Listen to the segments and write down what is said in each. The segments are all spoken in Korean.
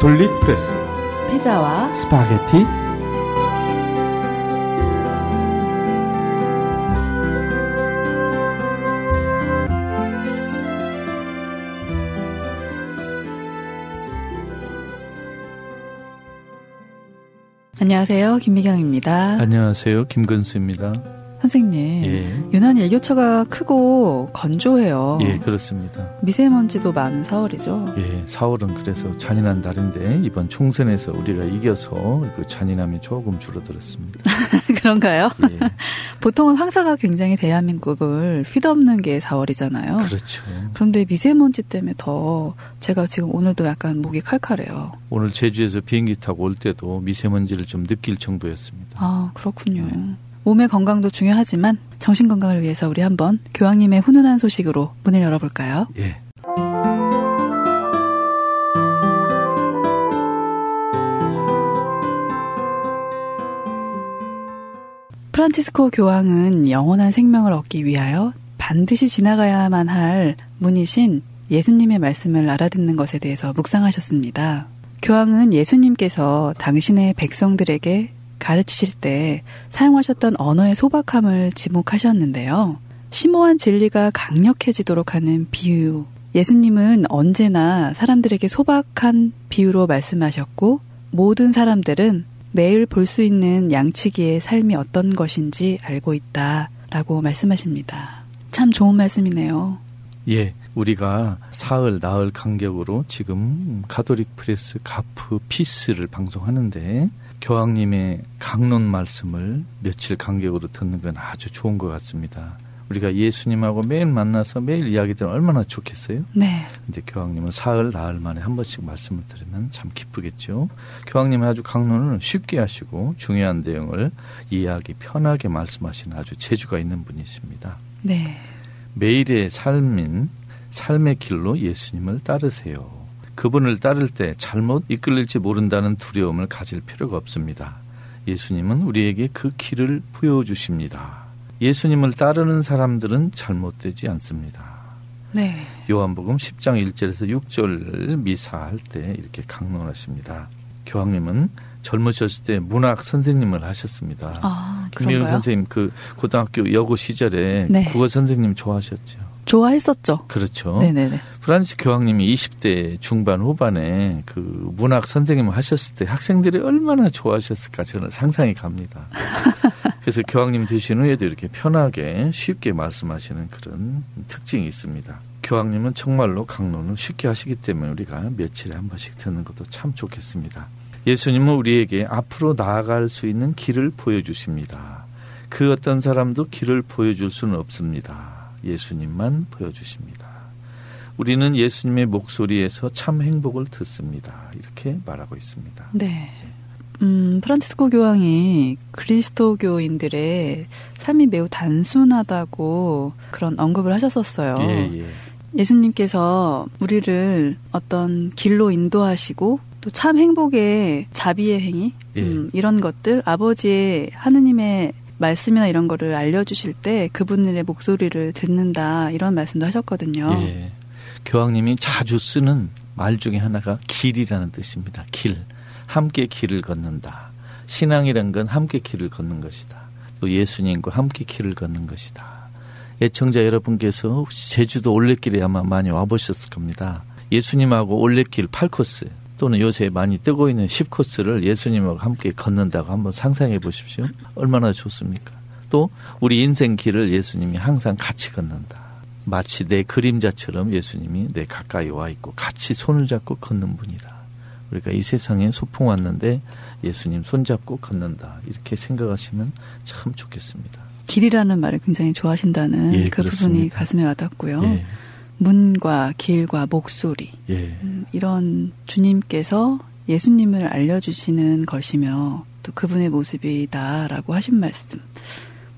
톨릭 프레스 피자와 스파게티 안녕하세요. 김미경입니다. 안녕하세요. 김근수입니다. 선생님, 예. 유난 일교차가 크고 건조해요. 예, 그렇습니다. 미세먼지도 많은 4월이죠. 예, 4월은 그래서 잔인한 달인데 이번 총선에서 우리가 이겨서 그 잔인함이 조금 줄어들었습니다. 그런가요? 예, 보통은 황사가 굉장히 대한민국을 휘덮는 게 4월이잖아요. 그렇죠. 그런데 미세먼지 때문에 더 제가 지금 오늘도 약간 목이 칼칼해요. 오늘 제주에서 비행기 타고 올 때도 미세먼지를 좀 느낄 정도였습니다. 아, 그렇군요. 네. 몸의 건강도 중요하지만 정신 건강을 위해서 우리 한번 교황님의 훈훈한 소식으로 문을 열어볼까요? 예. 프란치스코 교황은 영원한 생명을 얻기 위하여 반드시 지나가야만 할 문이신 예수님의 말씀을 알아듣는 것에 대해서 묵상하셨습니다. 교황은 예수님께서 당신의 백성들에게 가르치실 때 사용하셨던 언어의 소박함을 지목하셨는데요. 심오한 진리가 강력해지도록 하는 비유. 예수님은 언제나 사람들에게 소박한 비유로 말씀하셨고, 모든 사람들은 매일 볼 수 있는 양치기의 삶이 어떤 것인지 알고 있다. 라고 말씀하십니다. 참 좋은 말씀이네요. 예, 우리가 사흘, 나흘 간격으로 지금 가톨릭 프레스 가프 피스를 방송하는데 교황님의 강론 말씀을 며칠 간격으로 듣는 건 아주 좋은 것 같습니다. 우리가 예수님하고 매일 만나서 매일 이야기 들으면 얼마나 좋겠어요? 네. 근데 교황님은 사흘, 나흘 만에 한 번씩 말씀을 들으면 참 기쁘겠죠. 교황님은 아주 강론을 쉽게 하시고 중요한 내용을 이해하기 편하게 말씀하시는 아주 재주가 있는 분이십니다. 네. 매일의 삶인 삶의 길로 예수님을 따르세요. 그분을 따를 때 잘못 이끌릴지 모른다는 두려움을 가질 필요가 없습니다. 예수님은 우리에게 그 길을 보여주십니다. 예수님을 따르는 사람들은 잘못되지 않습니다. 네. 요한복음 10장 1절에서 6절 미사할 때 이렇게 강론하십니다. 교황님은 젊으셨을 때 문학 선생님을 하셨습니다. 아, 그런가요? 선생님 그 고등학교 여고 시절에 네. 국어 선생님 좋아하셨죠. 좋아했었죠. 그렇죠. 네네네. 프란스 교황님이 20대 중반 후반에 그 문학 선생님을 하셨을 때 학생들이 얼마나 좋아하셨을까 저는 상상이 갑니다. 그래서 교황님 되신 후에도 이렇게 편하게 쉽게 말씀하시는 그런 특징이 있습니다. 교황님은 정말로 강론을 쉽게 하시기 때문에 우리가 며칠에 한 번씩 듣는 것도 참 좋겠습니다. 예수님은 우리에게 앞으로 나아갈 수 있는 길을 보여주십니다. 그 어떤 사람도 길을 보여줄 수는 없습니다. 예수님만 보여주십니다. 우리는 예수님의 목소리에서 참 행복을 듣습니다. 이렇게 말하고 있습니다. 네. 음, 프란치스코 교황이 그리스도교인들의 삶이 매우 단순하다고 그런 언급을 하셨었어요. 예, 예. 예수님께서 우리를 어떤 길로 인도하시고 또 참 행복의 자비의 행위 예. 음, 이런 것들 아버지의 하느님의 말씀이나 이런 거를 알려주실 때 그분들의 목소리를 듣는다 이런 말씀도 하셨거든요. 예. 교황님이 자주 쓰는 말 중에 하나가 길이라는 뜻입니다. 길. 함께 길을 걷는다. 신앙이란 건 함께 길을 걷는 것이다. 또 예수님과 함께 길을 걷는 것이다. 애청자 여러분께서 혹시 제주도 올레길에 아마 많이 와보셨을 겁니다. 예수님하고 올레길 8코스 또는 요새 많이 뜨고 있는 10코스를 예수님하고 함께 걷는다고 한번 상상해 보십시오. 얼마나 좋습니까? 또 우리 인생 길을 예수님이 항상 같이 걷는다. 마치 내 그림자처럼 예수님이 내 가까이 와 있고 같이 손을 잡고 걷는 분이다. 우리가 이 세상에 소풍 왔는데 예수님 손잡고 걷는다. 이렇게 생각하시면 참 좋겠습니다. 길이라는 말을 굉장히 좋아하신다는 예, 그 부분이 그렇습니다. 가슴에 와닿고요. 예, 문과 길과 목소리 예, 음, 이런 주님께서 예수님을 알려주시는 것이며 또 그분의 모습이다라고 하신 말씀.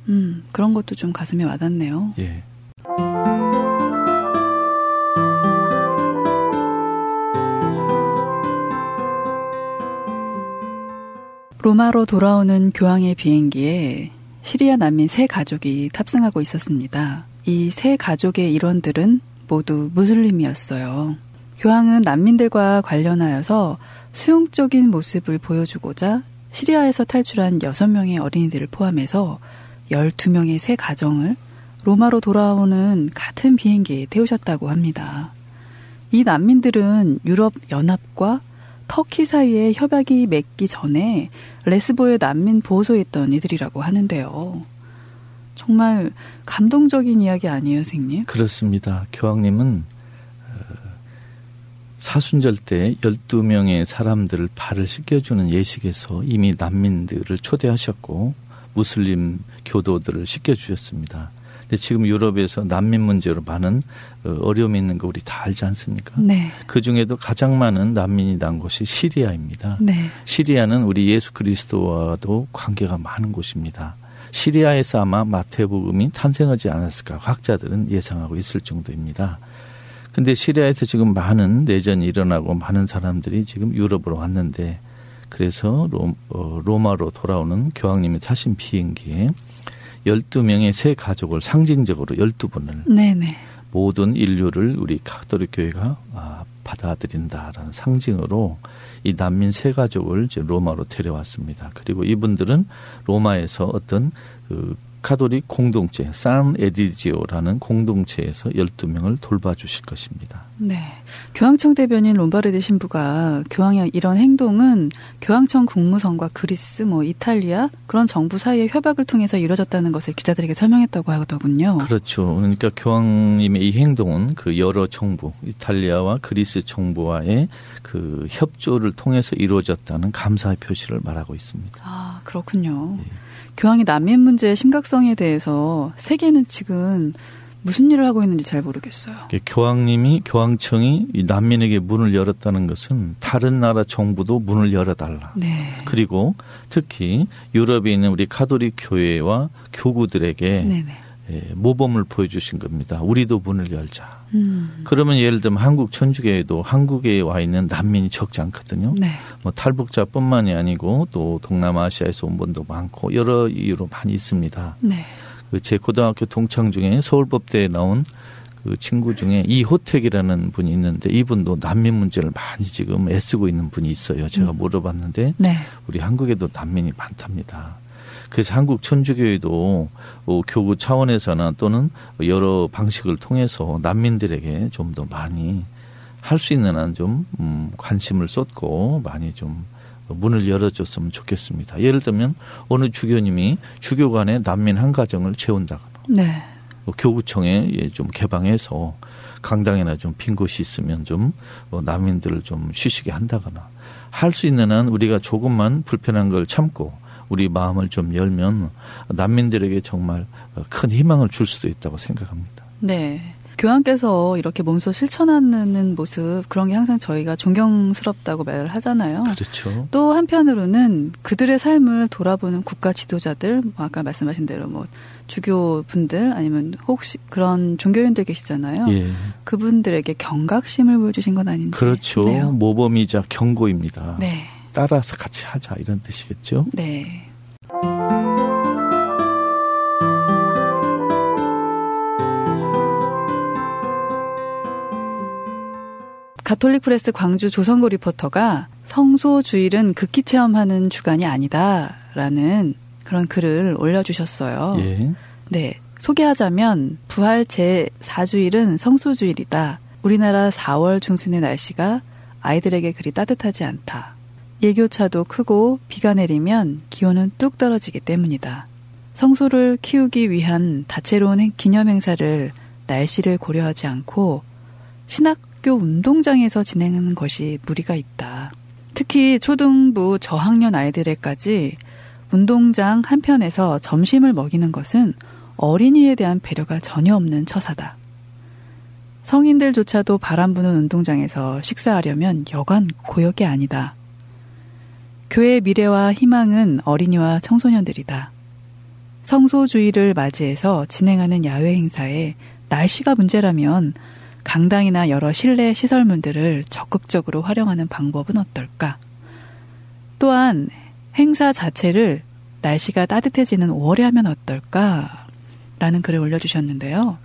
음, 그런 것도 좀 가슴에 와닿네요. 예. 로마로 돌아오는 교황의 비행기에 시리아 난민 세 가족이 탑승하고 있었습니다. 이 세 가족의 일원들은 모두 무슬림이었어요. 교황은 난민들과 관련하여서 수용적인 모습을 보여주고자 시리아에서 탈출한 6명의 어린이들을 포함해서 12명의 새 가정을 로마로 돌아오는 같은 비행기에 태우셨다고 합니다. 이 난민들은 유럽 연합과 터키 사이에 협약이 맺기 전에 레스보의 난민 보호소에 있던 이들이라고 하는데요. 정말 감동적인 이야기 아니에요, 선생님? 그렇습니다. 교황님은 어, 사순절 때 12명의 사람들을 발을 씻겨주는 예식에서 이미 난민들을 초대하셨고 무슬림 교도들을 씻겨주셨습니다. 근데 지금 유럽에서 난민 문제로 많은 어, 어려움이 있는 거 우리 다 알지 않습니까? 네. 그 중에도 가장 많은 난민이 난 곳이 시리아입니다. 네. 시리아는 우리 예수 그리스도와도 관계가 많은 곳입니다. 시리아에서 아마 마태복음이 탄생하지 않았을까 학자들은 예상하고 있을 정도입니다. 근데 시리아에서 지금 많은 내전이 일어나고 많은 사람들이 지금 유럽으로 왔는데 그래서 로, 어, 로마로 돌아오는 교황님이 타신 비행기에 12명의 새 가족을 상징적으로 12분을 네네. 모든 인류를 우리 카톨릭 교회가 아, 받아들인다라는 상징으로 이 난민 세 가족을 이제 로마로 데려왔습니다. 그리고 이분들은 로마에서 어떤 그 카톨릭 공동체 산 에디지오라는 공동체에서 12명을 돌봐주실 것입니다. 네. 교황청 대변인 롬바르디 신부가 교황의 이런 행동은 교황청 국무성과 그리스, 뭐 이탈리아 그런 정부 사이의 협약을 통해서 이루어졌다는 것을 기자들에게 설명했다고 하더군요. 그렇죠. 그러니까 교황님의 이 행동은 그 여러 정부, 이탈리아와 그리스 정부와의 그 협조를 통해서 이루어졌다는 감사의 표시를 말하고 있습니다. 아, 그렇군요. 네. 교황이 난민 문제의 심각성에 대해서 세계는 지금 무슨 일을 하고 있는지 잘 모르겠어요. 교황님이 교황청이 이 난민에게 문을 열었다는 것은 다른 나라 정부도 문을 열어달라. 네. 그리고 특히 유럽에 있는 우리 카톨릭 교회와 교구들에게 네네. 예, 모범을 보여주신 겁니다. 우리도 문을 열자. 음. 그러면 예를 들면 한국 천주교에도 한국에 와 있는 난민이 적지 않거든요. 네. 뭐 탈북자뿐만이 아니고 또 동남아시아에서 온 분도 많고 여러 이유로 많이 있습니다. 네. 그제 고등학교 동창 중에 서울법대에 나온 그 친구 중에 이호택이라는 분이 있는데 이분도 난민 문제를 많이 지금 애쓰고 있는 분이 있어요. 제가 음. 물어봤는데 네. 우리 한국에도 난민이 많답니다. 그래서 한국 천주교회도 뭐 교구 차원에서나 또는 여러 방식을 통해서 난민들에게 좀 더 많이 할 수 있는 한좀 음, 관심을 쏟고 많이 좀 문을 열어줬으면 좋겠습니다. 예를 들면 어느 주교님이 주교 간에 난민 한 가정을 채운다거나 네. 뭐 교구청에 예, 좀 개방해서 강당이나 좀 빈 곳이 있으면 좀뭐 난민들을 좀 쉬시게 한다거나 할 수 있는 한 우리가 조금만 불편한 걸 참고 우리 마음을 좀 열면 난민들에게 정말 큰 희망을 줄 수도 있다고 생각합니다. 네. 교황께서 이렇게 몸소 실천하는 모습 그런 게 항상 저희가 존경스럽다고 말을 하잖아요. 그렇죠. 또 한편으로는 그들의 삶을 돌아보는 국가 지도자들, 뭐 아까 말씀하신 대로 뭐 주교 분들 아니면 혹시 그런 종교인들 계시잖아요. 예. 그분들에게 경각심을 보여주신 건 아닌지. 그렇죠. 네 모범이자 경고입니다. 네. 따라서 같이 하자 이런 뜻이겠죠. 네. 가톨릭 프레스 광주 조성고 리포터가 성소 주일은 극기 체험하는 주간이 아니다라는 그런 글을 올려주셨어요. 예. 네. 소개하자면 부활 제4주일은 성소주일이다. 우리나라 4월 중순의 날씨가 아이들에게 그리 따뜻하지 않다. 일교차도 크고 비가 내리면 기온은 뚝 떨어지기 때문이다. 성소를 키우기 위한 다채로운 기념 행사를 날씨를 고려하지 않고 신학 교 운동장에서 진행하는 것이 무리가 있다. 특히 초등부 저학년 아이들에까지 운동장 한편에서 점심을 먹이는 것은 어린이에 대한 배려가 전혀 없는 처사다. 성인들조차도 바람 부는 운동장에서 식사하려면 여간 고역이 아니다. 교회의 미래와 희망은 어린이와 청소년들이다. 성소주의를 맞이해서 진행하는 야외 행사에 날씨가 문제라면 강당이나 여러 실내 시설물들을 적극적으로 활용하는 방법은 어떨까? 또한 행사 자체를 날씨가 따뜻해지는 5월에 하면 어떨까? 라는 글을 올려주셨는데요.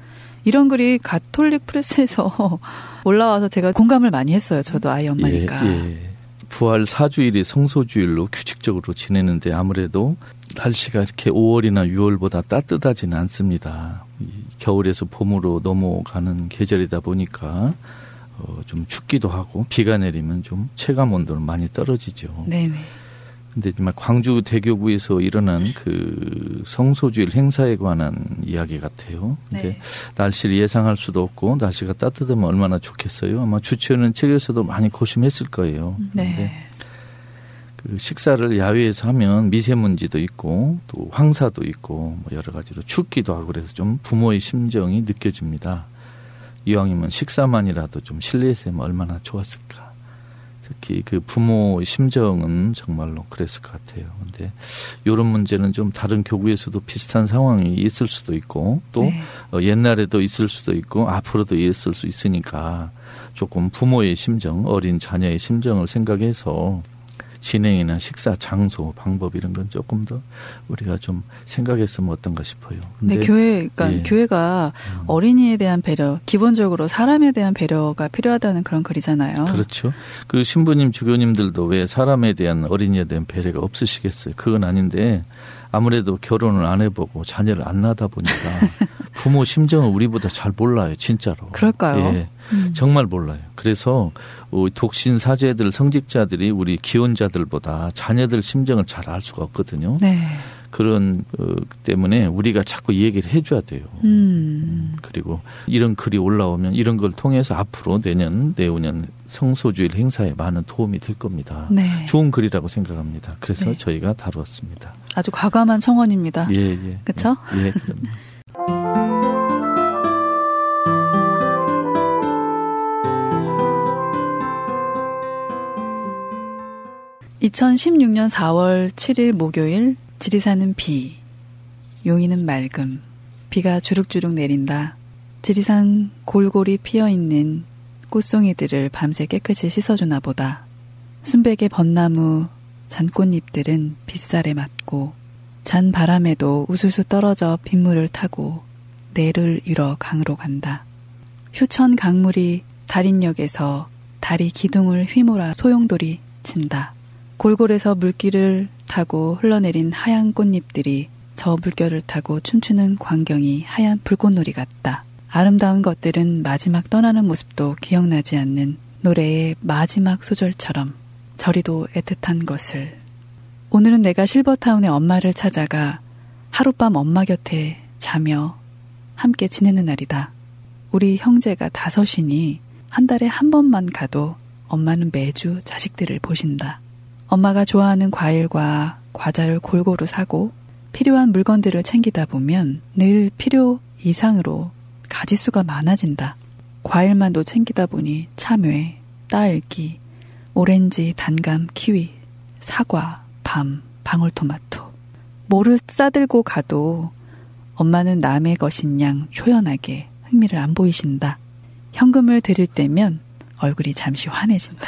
이런 글이 가톨릭 프레스에서 올라와서 제가 공감을 많이 했어요. 저도 아이 엄마니까. 예, 예. 부활 사주일이 성소주일로 규칙적으로 지내는데 아무래도 날씨가 이렇게 5월이나 6월보다 따뜻하지는 않습니다. 겨울에서 봄으로 넘어가는 계절이다 보니까 어, 좀 춥기도 하고 비가 내리면 좀 체감 온도는 많이 떨어지죠. 네네. 근데 정말 광주 대교구에서 일어난 그 성소주일 행사에 관한 이야기 같아요. 근데 네. 날씨를 예상할 수도 없고 날씨가 따뜻하면 얼마나 좋겠어요. 아마 주최하는 측에서도 많이 고심했을 거예요. 네. 그 식사를 야외에서 하면 미세먼지도 있고 또 황사도 있고 뭐 여러 가지로 춥기도 하고 그래서 좀 부모의 심정이 느껴집니다. 이왕이면 식사만이라도 좀 실내에서 얼마나 좋았을까. 특히 그 부모의 심정은 정말로 그랬을 것 같아요. 근데 이런 문제는 좀 다른 교구에서도 비슷한 상황이 있을 수도 있고 또 네. 어, 옛날에도 있을 수도 있고 앞으로도 있을 수 있으니까 조금 부모의 심정, 어린 자녀의 심정을 생각해서 진행이나 식사 장소, 방법 이런 건 조금 더 우리가 좀 생각했으면 어떤가 싶어요. 네, 교회, 그러니까 예. 교회가 음. 어린이에 대한 배려, 기본적으로 사람에 대한 배려가 필요하다는 그런 글이잖아요. 그렇죠. 그 신부님, 주교님들도 왜 사람에 대한 어린이에 대한 배려가 없으시겠어요? 그건 아닌데 아무래도 결혼을 안 해보고 자녀를 안 낳다 보니까 부모 심정을 우리보다 잘 몰라요, 진짜로. 그럴까요? 예. 음. 정말 몰라요. 그래서 어, 독신 사제들, 성직자들이 우리 기혼자들보다 자녀들 심정을 잘 알 수가 없거든요. 네. 그런 어, 때문에 우리가 자꾸 이 얘기를 해줘야 돼요. 음. 그리고 이런 글이 올라오면 이런 걸 통해서 앞으로 내년, 내후년 성소주일 행사에 많은 도움이 될 겁니다. 네. 좋은 글이라고 생각합니다. 그래서 네. 저희가 다루었습니다. 아주 과감한 청원입니다. 예, 예. 그쵸? 예, 예, 2016년 4월 7일 목요일 지리산은 비, 용인은 맑음, 비가 주룩주룩 내린다. 지리산 골골이 피어있는 꽃송이들을 밤새 깨끗이 씻어주나 보다. 순백의 벚나무 잔꽃잎들은 빗살에 맞고 잔 바람에도 우수수 떨어져 빗물을 타고 내를 잃어 강으로 간다. 휴천 강물이 달인역에서 다리 기둥을 휘몰아 소용돌이 친다. 골골에서 물길을 타고 흘러내린 하얀 꽃잎들이 저 물결을 타고 춤추는 광경이 하얀 불꽃놀이 같다. 아름다운 것들은 마지막 떠나는 모습도 기억나지 않는 노래의 마지막 소절처럼 저리도 애틋한 것을. 오늘은 내가 실버타운의 엄마를 찾아가 하룻밤 엄마 곁에 자며 함께 지내는 날이다. 우리 형제가 다섯이니 한 달에 한 번만 가도 엄마는 매주 자식들을 보신다. 엄마가 좋아하는 과일과 과자를 골고루 사고 필요한 물건들을 챙기다 보면 늘 필요 이상으로 가지수가 많아진다. 과일만도 챙기다 보니 참외, 딸기, 오렌지, 단감, 키위, 사과, 밤, 방울토마토. 뭐를 싸들고 가도 엄마는 남의 것인 양 초연하게 흥미를 안 보이신다. 현금을 드릴 때면 얼굴이 잠시 환해진다.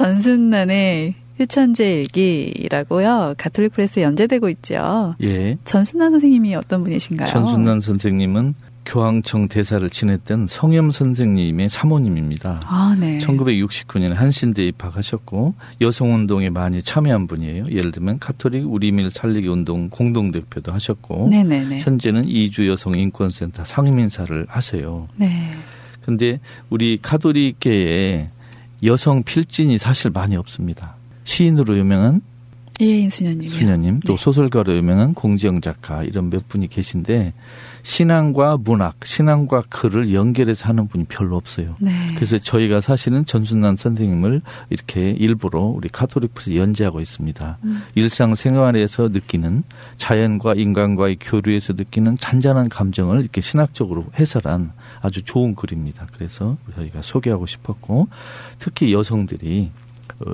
전순난의 휴천재 일기라고요. 가톨릭 프레스에 연재되고 있죠. 예. 전순난 선생님이 어떤 분이신가요? 전순난 선생님은 교황청 대사를 지냈던 성염 선생님의 사모님입니다. 아, 네. 1969년에 한신대 입학하셨고 여성운동에 많이 참여한 분이에요. 예를 들면 카톨릭 우리밀 살리기 운동 공동대표도 하셨고 네네네. 현재는 이주 여성 인권센터 상임인사를 하세요. 네. 근데 우리 카톨릭계에 여성 필진이 사실 많이 없습니다. 시인으로 유명한 이혜인 수녀님이요. 수녀님, 또 네. 소설가로 유명한 공지영 작가 이런 몇 분이 계신데 신앙과 문학, 신앙과 글을 연결해서 하는 분이 별로 없어요. 네. 그래서 저희가 사실은 전순난 선생님을 이렇게 일부러 우리 카톨릭에서 연재하고 있습니다. 음. 일상생활에서 느끼는 자연과 인간과의 교류에서 느끼는 잔잔한 감정을 이렇게 신학적으로 해설한 아주 좋은 글입니다. 그래서 저희가 소개하고 싶었고 특히 여성들이 어,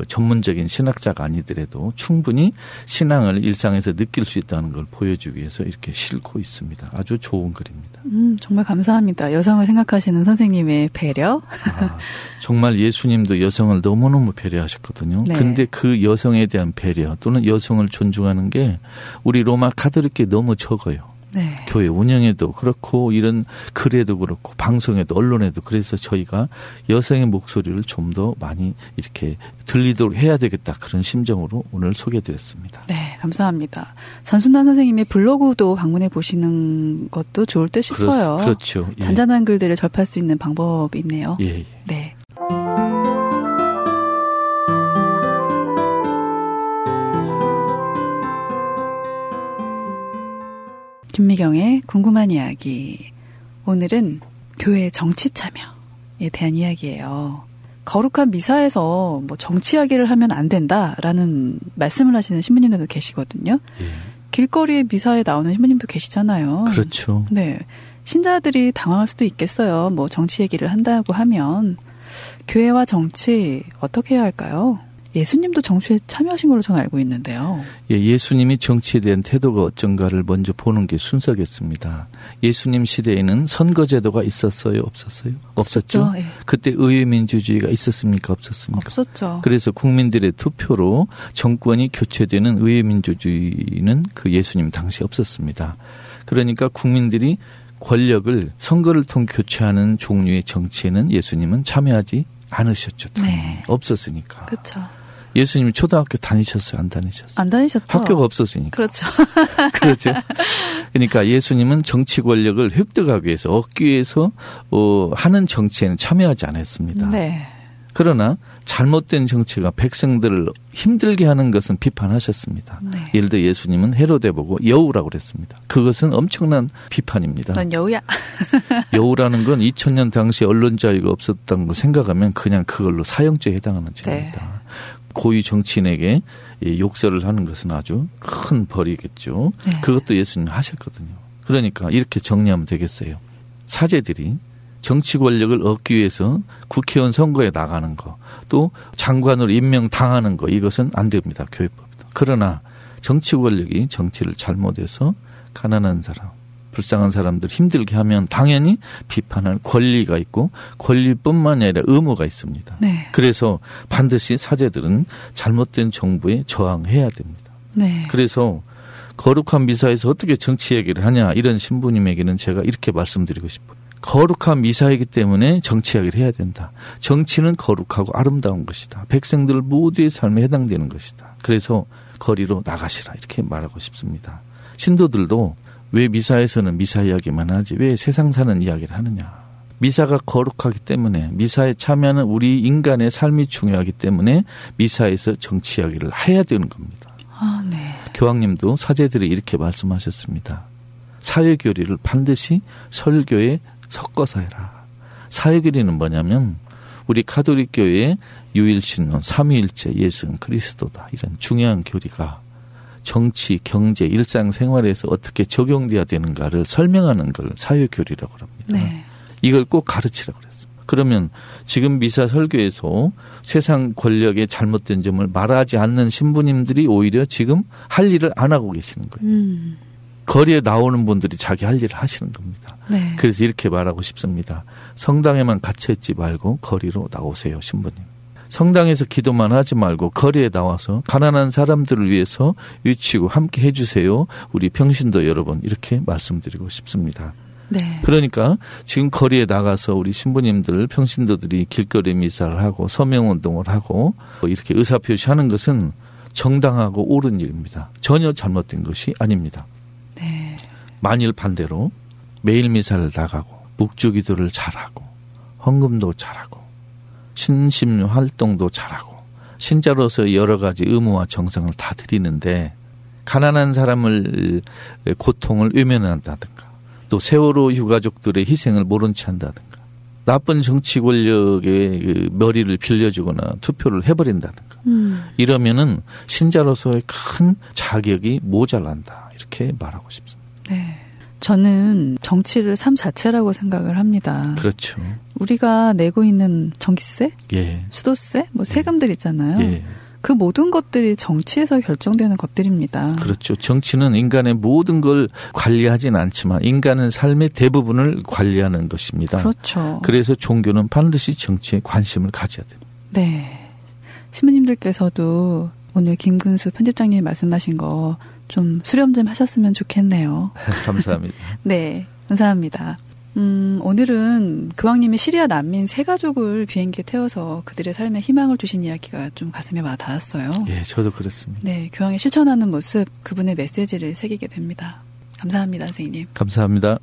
전문적인 신학자가 아니더라도 충분히 신앙을 일상에서 느낄 수 있다는 걸 보여주기 위해서 이렇게 싣고 있습니다. 아주 좋은 글입니다. 음, 정말 감사합니다. 여성을 생각하시는 선생님의 배려. 아, 정말 예수님도 여성을 너무너무 배려하셨거든요. 네. 근데 그 여성에 대한 배려 또는 여성을 존중하는 게 우리 로마 카톨릭계 너무 적어요. 네. 교회 운영에도 그렇고 이런 글에도 그렇고 방송에도 언론에도 그래서 저희가 여성의 목소리를 좀 더 많이 이렇게 들리도록 해야 되겠다 그런 심정으로 오늘 소개드렸습니다. 네, 감사합니다. 전순단 선생님의 블로그도 방문해 보시는 것도 좋을 듯 싶어요. 그렇, 죠 예. 잔잔한 글들을 접할 수 있는 방법이 있네요. 예, 예. 네. 김미경의 궁금한 이야기. 오늘은 교회 정치 참여에 대한 이야기예요. 거룩한 미사에서 뭐 정치 이야기를 하면 안 된다라는 말씀을 하시는 신부님들도 계시거든요. 예. 길거리에 미사에 나오는 신부님도 계시잖아요. 그렇죠. 네. 신자들이 당황할 수도 있겠어요. 뭐 정치 얘기를 한다고 하면 교회와 정치 어떻게 해야 할까요? 예수님도 정치에 참여하신 걸로 저는 알고 있는데요. 예, 예수님이 정치에 대한 태도가 어쩐가를 먼저 보는 게 순서겠습니다. 예수님 시대에는 선거제도가 있었어요, 없었어요? 없었죠. 없었죠, 예. 그때 의회민주주의가 있었습니까, 없었습니까? 없었죠. 그래서 국민들의 투표로 정권이 교체되는 의회민주주의는 그 예수님 당시 없었습니다. 그러니까 국민들이 권력을 선거를 통해 교체하는 종류의 정치에는 예수님은 참여하지 않으셨죠. 당연히. 네. 없었으니까. 그렇죠. 예수님 초등학교 다니셨어요? 안 다니셨어요? 안 다니셨죠? 학교가 없었으니까. 그렇죠. 그렇죠. 그러니까 예수님은 정치 권력을 획득하기 위해서 얻기 위해서 어, 하는 정치에는 참여하지 않았습니다. 네. 그러나 잘못된 정치가 백성들을 힘들게 하는 것은 비판하셨습니다. 네. 예를 들어 예수님은 헤로데 보고 여우라고 그랬습니다. 그것은 엄청난 비판입니다. 넌 여우야. 여우라는 건 2000년 당시 언론 자유가 없었던 걸 생각하면 그냥 그걸로 사형죄에 해당하는 죄입니다. 네. 고위 정치인에게 이 욕설을 하는 것은 아주 큰 벌이겠죠. 네. 그것도 예수님 하셨거든요. 그러니까 이렇게 정리하면 되겠어요. 사제들이 정치 권력을 얻기 위해서 국회의원 선거에 나가는 거, 또 장관으로 임명당하는 거, 이것은 안 됩니다. 교회법에도. 그러나 정치 권력이 정치를 잘못해서 가난한 사람, 불쌍한 사람들 힘들게 하면 당연히 비판할 권리가 있고 권리뿐만이 아니라 의무가 있습니다. 네. 그래서 반드시 사제들은 잘못된 정부에 저항해야 됩니다. 네. 그래서 거룩한 미사에서 어떻게 정치 얘기를 하냐 이런 신부님에게는 제가 이렇게 말씀드리고 싶어요. 거룩한 미사이기 때문에 정치 이야기를 해야 된다. 정치는 거룩하고 아름다운 것이다. 백성들 모두의 삶에 해당되는 것이다. 그래서 거리로 나가시라 이렇게 말하고 싶습니다. 신도들도 왜 미사에서는 미사 이야기만 하지 왜 세상 사는 이야기를 하느냐. 미사가 거룩하기 때문에 미사에 참여하는 우리 인간의 삶이 중요하기 때문에 미사에서 정치 이야기를 해야 되는 겁니다. 아, 네. 교황님도 사제들이 이렇게 말씀하셨습니다. 사회교리를 반드시 설교에 섞어서 해라. 사회교리는 뭐냐면 우리 카톨릭 교회의 유일신론, 삼위일체, 예수는 그리스도다. 이런 중요한 교리가 정치, 경제, 일상생활에서 어떻게 적용돼야 되는가를 설명하는 걸 사회교리라고 합니다. 네. 이걸 꼭 가르치라고 그랬습니다. 그러면 지금 미사 설교에서 세상 권력의 잘못된 점을 말하지 않는 신부님들이 오히려 지금 할 일을 안 하고 계시는 거예요. 음. 거리에 나오는 분들이 자기 할 일을 하시는 겁니다. 네. 그래서 이렇게 말하고 싶습니다. 성당에만 갇혀 있지 말고 거리로 나오세요, 신부님. 성당에서 기도만 하지 말고 거리에 나와서 가난한 사람들을 위해서 외치고 함께 해주세요. 우리 평신도 여러분 이렇게 말씀드리고 싶습니다. 네. 그러니까 지금 거리에 나가서 우리 신부님들 평신도들이 길거리 미사를 하고 서명 운동을 하고 뭐 이렇게 의사 표시하는 것은 정당하고 옳은 일입니다. 전혀 잘못된 것이 아닙니다. 네. 만일 반대로 매일 미사를 나가고 묵주기도를 잘하고 헌금도 잘하고 신심 활동도 잘하고 신자로서 여러 가지 의무와 정성을 다 드리는데 가난한 사람을 고통을 외면한다든가 또 세월호 유가족들의 희생을 모른 채 한다든가 나쁜 정치 권력의 그 머리를 빌려주거나 투표를 해버린다든가 음. 이러면은 신자로서의 큰 자격이 모자란다 이렇게 말하고 싶습니다. 네. 저는 정치를 삶 자체라고 생각을 합니다. 그렇죠. 우리가 내고 있는 전기세, 예. 수도세, 뭐 세금들 있잖아요. 예. 그 모든 것들이 정치에서 결정되는 것들입니다. 그렇죠. 정치는 인간의 모든 걸 관리하지는 않지만 인간은 삶의 대부분을 관리하는 것입니다. 그렇죠. 그래서 종교는 반드시 정치에 관심을 가져야 됩니다. 네. 신부님들께서도 오늘 김근수 편집장님이 말씀하신 거 좀 수렴 좀 하셨으면 좋겠네요. 감사합니다. 네, 감사합니다. 음, 오늘은 교황님이 시리아 난민 세 가족을 비행기에 태워서 그들의 삶에 희망을 주신 이야기가 좀 가슴에 와 닿았어요. 예, 저도 그렇습니다. 네, 교황이 실천하는 모습, 그분의 메시지를 새기게 됩니다. 감사합니다, 선생님. 감사합니다.